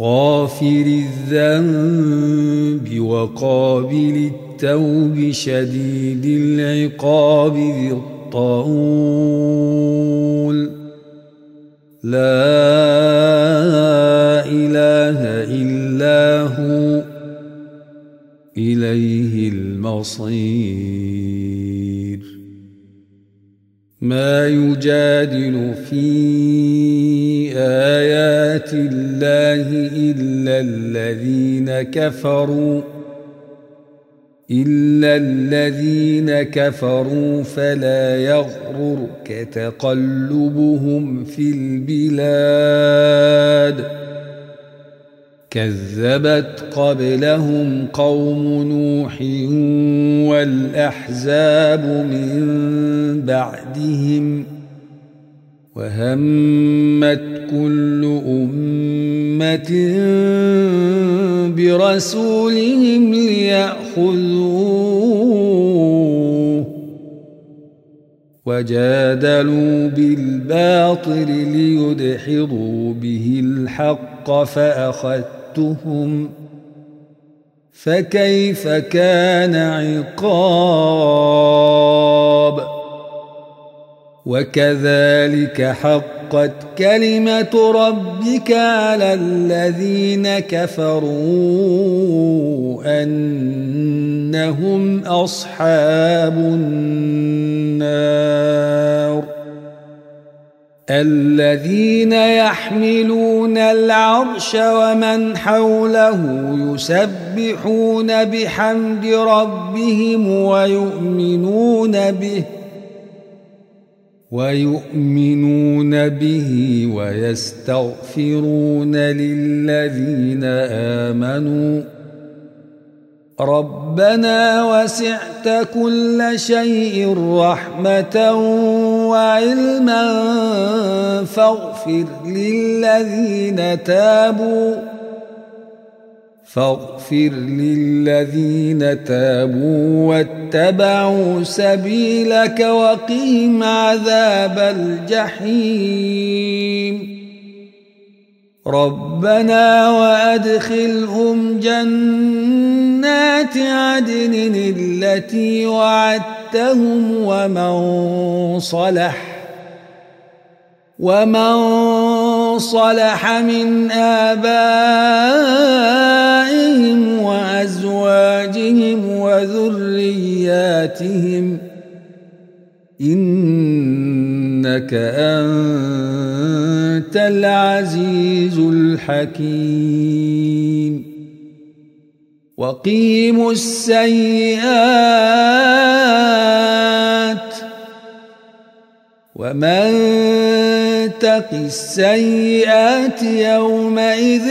غافر الذنب وقابل التوب شديد العقاب ذي الطول. لا إله إلا هو. إليه المصير. ما يجادل في آيات الله إلا الذين كفروا إلا الذين كفروا فلا يغررك تقلبهم في البلاد. كذبت قبلهم قوم نوح والأحزاب من بعدهم وهمت كل أمة برسولهم ليأخذوه وجادلوا بالباطل ليدحضوا به الحق فأخذتهم فكيف كان عقاب وكذلك حقت كلمة ربك على الذين كفروا أنهم أصحاب النار الذين يحملون العرش ومن حوله يسبحون بحمد ربهم ويؤمنون به ويؤمنون به ويستغفرون للذين آمنوا. ربنا وسعت كل شيء رحمة وعلما فاغفر للذين تابوا. فاغفر للذين تابوا واتبعوا سبيلك وقهم عذاب الجحيم. ربنا وأدخلهم جنات عدن التي وعدتهم ومن صلح ومن صلح من آبائهم وأزواجهم وذرياتهم. إنك أنت العزيز الحكيم. وقيموا السيئات ومن تق السيئات يومئذ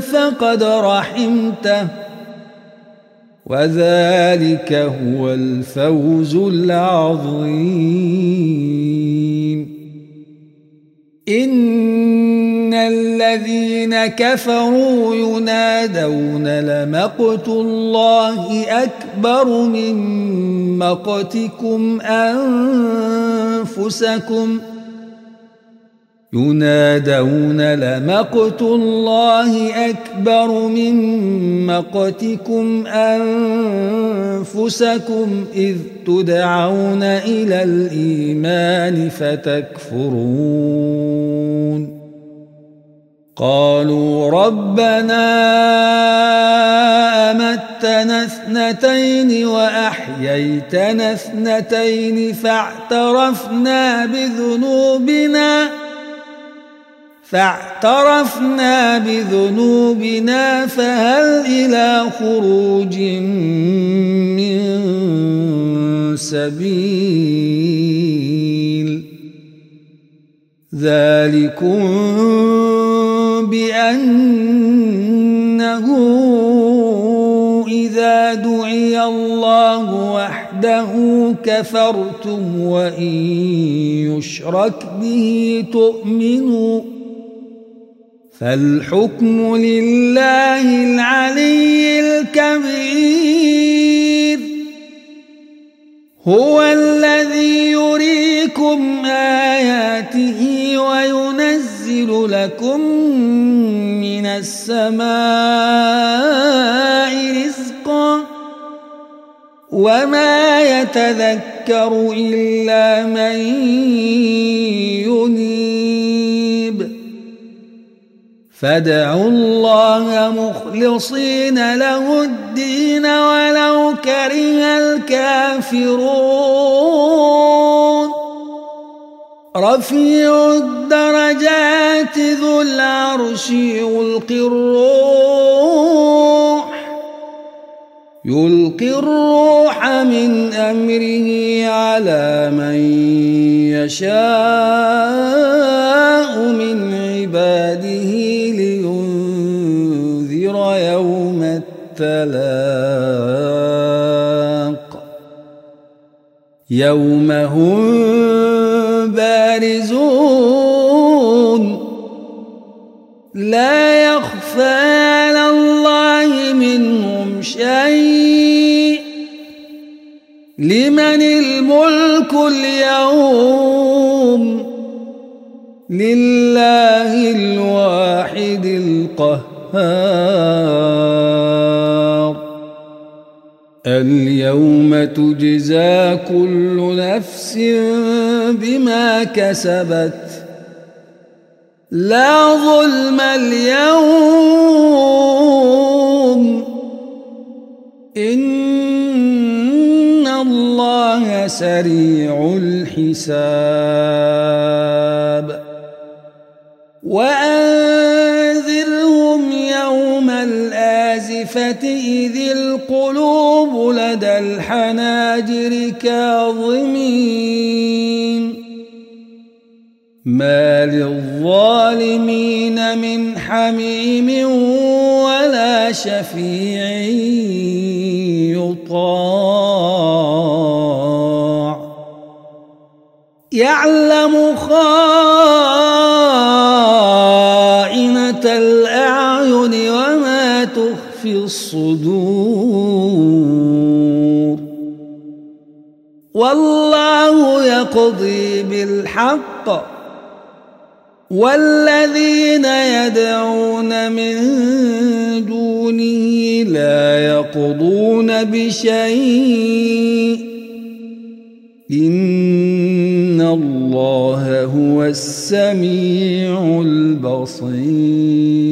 فقد رحمته. وذلك هو الفوز العظيم. إن الذين كفروا ينادون لمقت الله أكبر من مقتكم أنفسكم ۖ ينادون لمقت الله أكبر من مقتكم أنفسكم إذ تدعون إلى الإيمان فتكفرون. قالوا ربنا أمتنا اثنتين وأحييتنا اثنتين فاعترفنا بذنوبنا فاعترفنا بذنوبنا فهل إلى خروج من سبيل؟ ذلكم بأنه إذا دعي الله وحده كفرتم وإن يشرك به تؤمنوا فالحكم لله العلي الكبير. هو الذي يريكم آياته وينزل لكم من السماء رزقا. وما يتذكر إلا من فادعوا الله مخلصين له الدين ولو كره الكافرون. رفيع الدرجات ذو العرش يلقي الروح. يلقي الروح من أمره على من يشاء. التلاق يوم هم بارزون. لا يخفى على الله منهم شيء. لمن الملك اليوم. لله الواحد القهار. اليوم تجزى كل نفس بما كسبت. لا ظلم اليوم. إن الله سريع الحساب. وأنذرهم إذ القلوب لدى الحناجر كاظمين ما للظالمين من حميم ولا شفيع يطاع يعلم خائنة تخفي الصدور. والله يقضي بالحق. والذين يدعون من دونه لا يقضون بشيء. إن الله هو السميع البصير.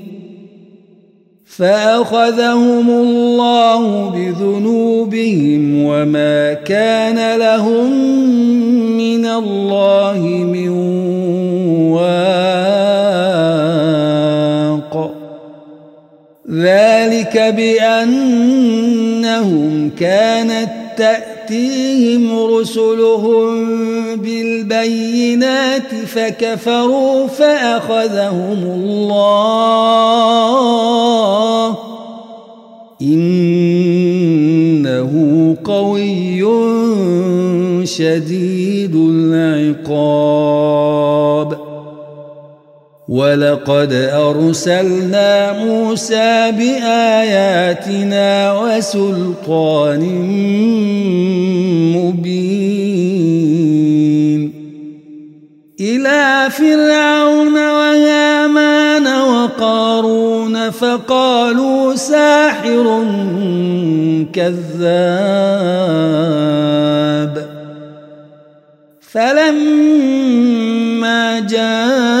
فأخذهم الله بذنوبهم وما كان لهم من الله من واق. ذلك بأنهم كانت تأتيهم رسلهم بالبينات فكفروا فأخذهم الله. إنه قوي شديد العقاب. ولقد أرسلنا موسى بآياتنا وسلطان مبين. إلى فرعون وهامان وقارون فقالوا ساحر كذاب. فلما جاءهم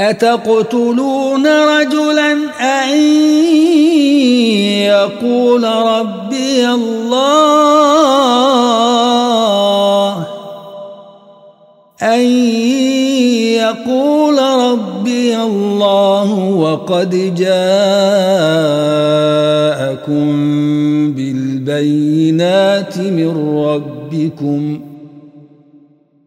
أتقتلون رجلا أن يقول ربي الله؟ أن يقول ربي الله وقد جاءكم بالبينات من ربكم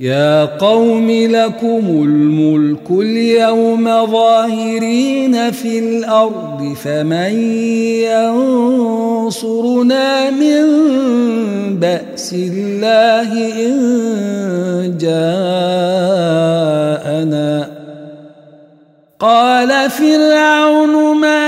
يا قوم لكم الملك اليوم ظاهرين في الأرض فمن ينصرنا من بأس الله إن جاءنا؟ قال فرعون ما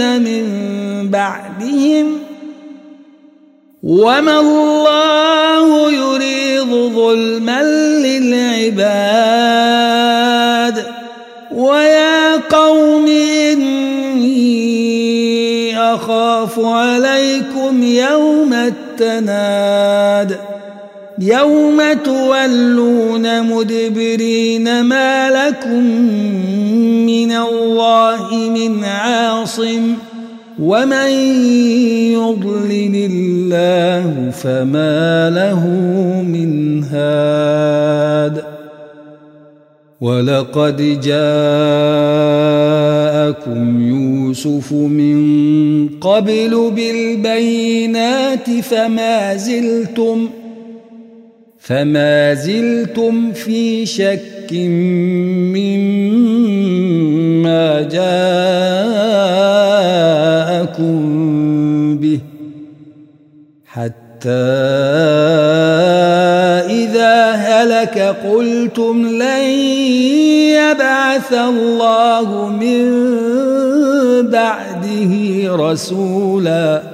والذين من بعدهم وما الله يريد ظلما للعباد ويا قوم إني أخاف عليكم يوم التناد يوم تولون مدبرين ما لكم من الله من عاصم ومن يضلل الله فما له من هاد ولقد جاءكم يوسف من قبل بالبينات فما زلتم فما زلتم في شك مما جاءكم به حتى إذا هلك قلتم لن يبعث الله من بعده رسولا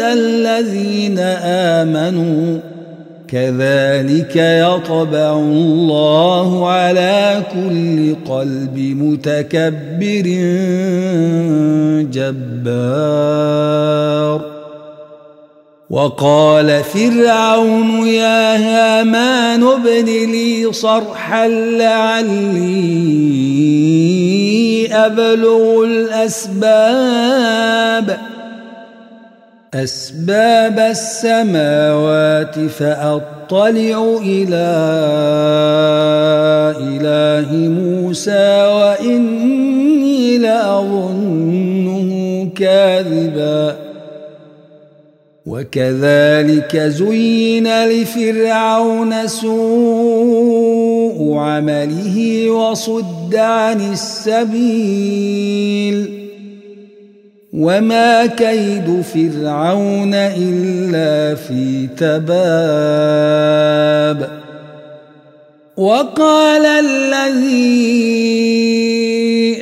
الذين آمنوا. كذلك يطبع الله على كل قلب متكبر جبار. وقال فرعون يا هامان ابن لي صرحا لعلي أبلغ الأسباب. أسباب السماوات فأطلع إلى إله موسى وإني لأظنه كاذبا. وكذلك زين لفرعون سوء عمله وصد عن السبيل. وما كيد فرعون إلا في تباب وقال الذي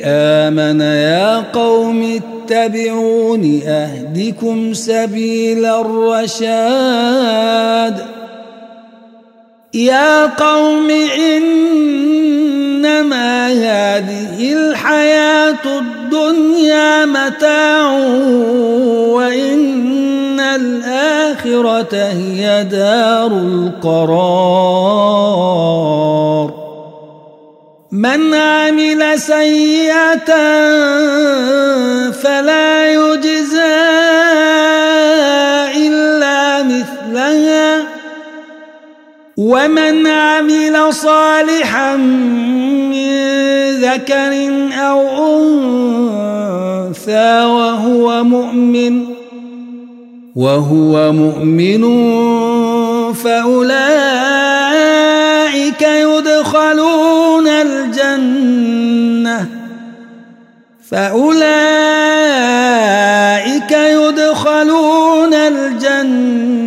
آمن يا قوم اتبعون أهدكم سبيل الرشاد يا قوم إنما هذه الحياة الدنيا متاع وإن الآخرة هي دار القرار. من عمل سيئة فلا يجزى إلا مثلها. ومن عمل صالحا من ذكر أو أنثى وهو مؤمن وهو مؤمن فأولئك يدخلون الجنة فأولئك يدخلون الجنة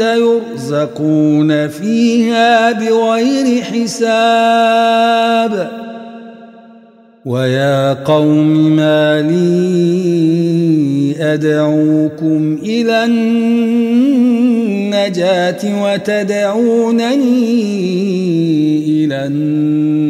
يرزقون فيها بغير حساب. ويا قوم ما لي أدعوكم إلى النجاة وتدعونني إلى النار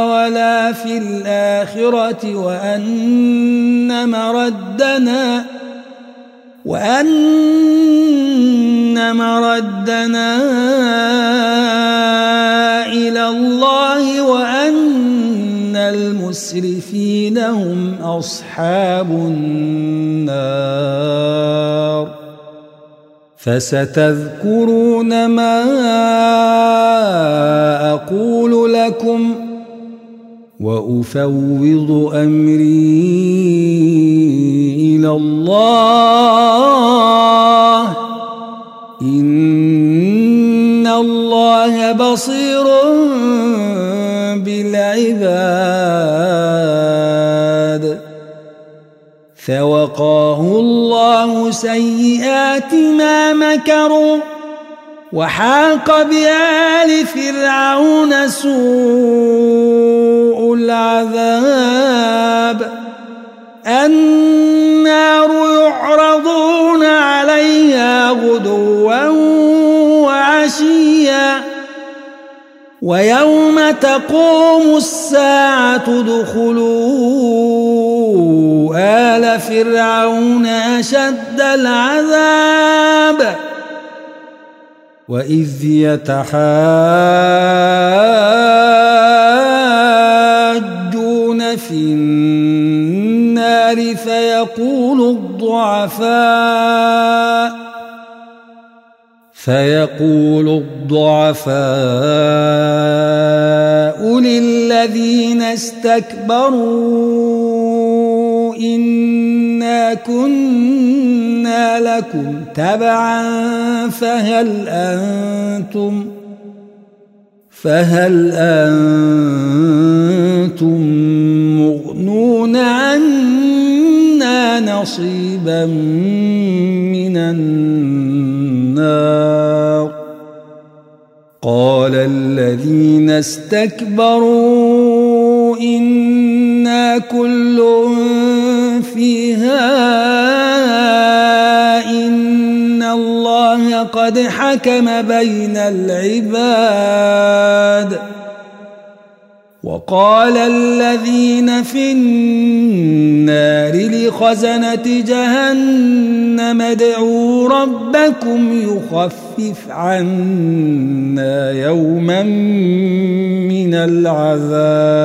ولا في الآخرة وأن مردنا وأن مردنا إلى الله وأن المسرفين هم أصحاب النار. فستذكرون ما أقول لكم وأفوض أمري إلى الله فوقاه الله سيئات ما مكروا وحاق بآل فرعون سوء العذاب. النار يعرضون عليها غدوا وعشيا. ويوم تقوم الساعة ادخلوا آل فرعون أشد العذاب وإذ يتحاجون في النار فيقول الضعفاء فيقول الضعفاء للذين استكبروا إنا كنا لكم تبعا فهل أنتم فهل أنتم مغنون عنا نصيبا من النار قال الذين استكبروا إنا كل فيها إن الله قد حكم بين العباد. وقال الذين في النار لخزنة جهنم ادعوا ربكم يخفف عنا يوما من العذاب.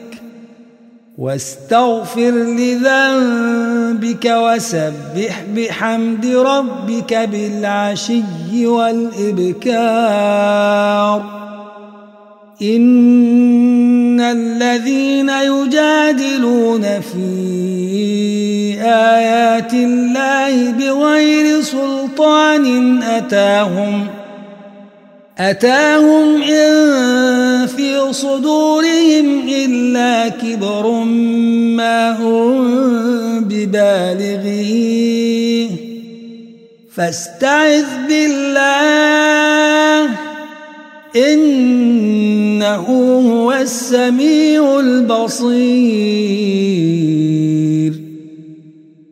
واستغفر لذنبك وسبح بحمد ربك بالعشي والإبكار. إن الذين يجادلون في آيات الله بغير سلطان أتاهم أتاهم إن في صدورهم إلا كبر ما هم ببالغيه فاستعذ بالله إنه هو السميع البصير.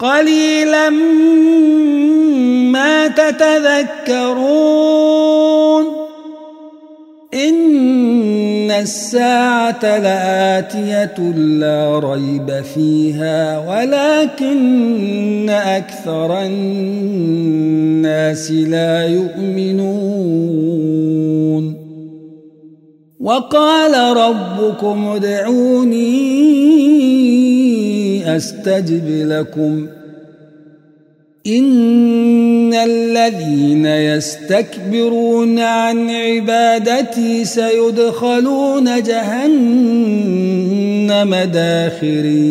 قليلا ما تتذكرون. إن الساعة لآتية لا ريب فيها ولكن أكثر الناس لا يؤمنون. وقال ربكم ادعوني أستجب لكم. إن الذين يستكبرون عن عبادتي سيدخلون جهنم داخرين.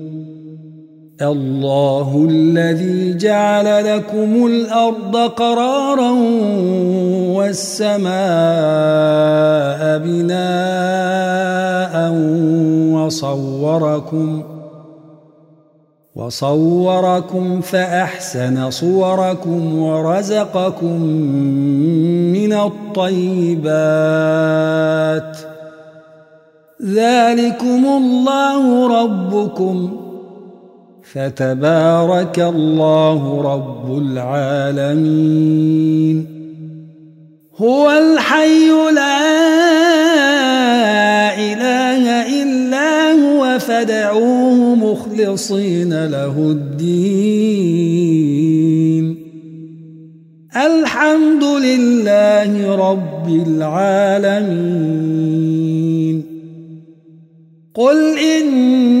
الله الذي جعل لكم الأرض قرارا والسماء بناء وصوركم ۖ وصوركم فأحسن صوركم ورزقكم من الطيبات. ذلكم الله ربكم. فتبارك الله رب العالمين. هو الحي لا إله إلا هو فدعوه مخلصين له الدين. الحمد لله رب العالمين. قل إني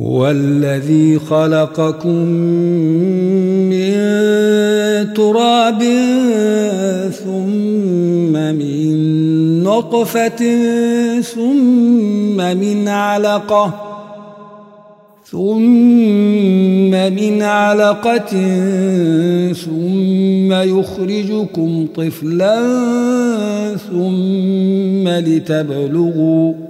هو الذي خلقكم من تراب ثم من نطفة ثم من علقة ثم من علقة ثم يخرجكم طفلا ثم لتبلغوا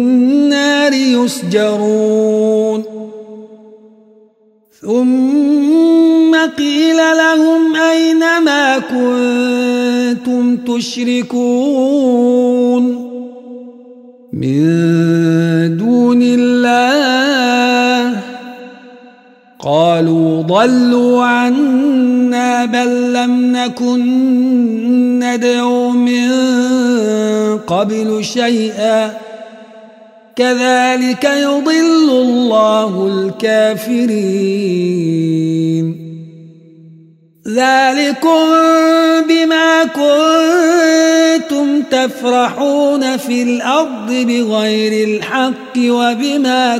يسجرون. ثم قيل لهم أين ما كنتم تشركون؟ من دون الله. قالوا ضلوا عنا بل لم نكن ندعو من قبل شيئا. كذلك يضل الله الكافرين. ذلكم بما كنتم تفرحون في الأرض بغير الحق وبما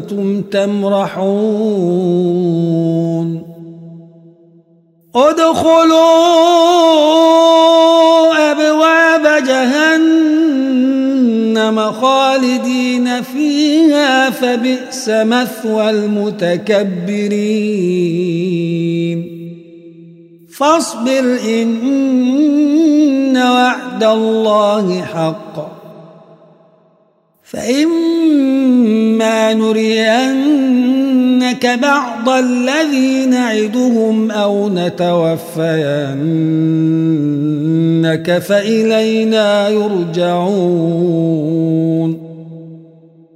كنتم تمرحون. ادخلوا أبواب جهنم. خالدين فيها فبئس مثوى المتكبرين. فاصبر إن وعد الله حق. فإما نرينك بعض الذي نعدهم أو نتوفينك فإلينا يرجعون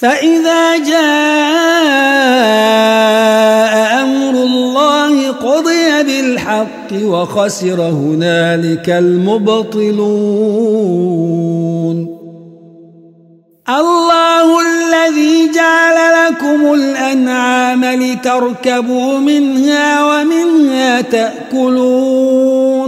فإذا جاء أمر الله قضي بالحق وخسر هنالك المبطلون. الله الذي جعل لكم الأنعام لتركبوا منها ومنها تأكلون.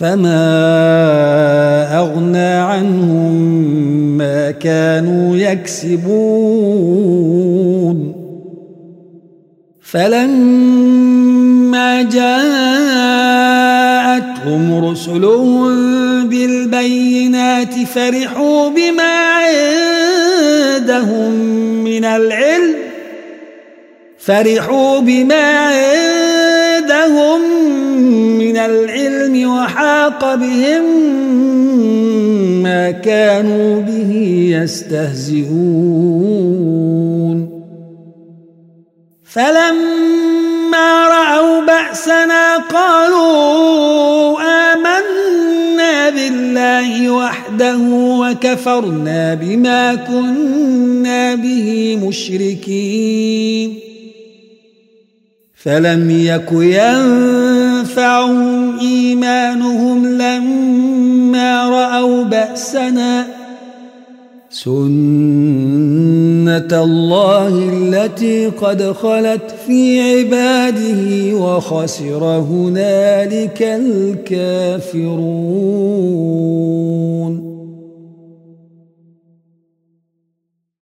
فما أغنى عنهم ما كانوا يكسبون فلما جاءتهم رسلهم بالبينات فرحوا بما عندهم من العلم فرحوا بما عندهم من العلم وحاق بهم ما كانوا به يستهزئون. فلما رأوا بأسنا قالوا آمنا بالله وحده وكفرنا بما كنا به مشركين. فلم يك ينفعهم إيمانهم لما رأوا بأسنا. سنة الله التي قد خلت في عباده وخسر هنالك الكافرون.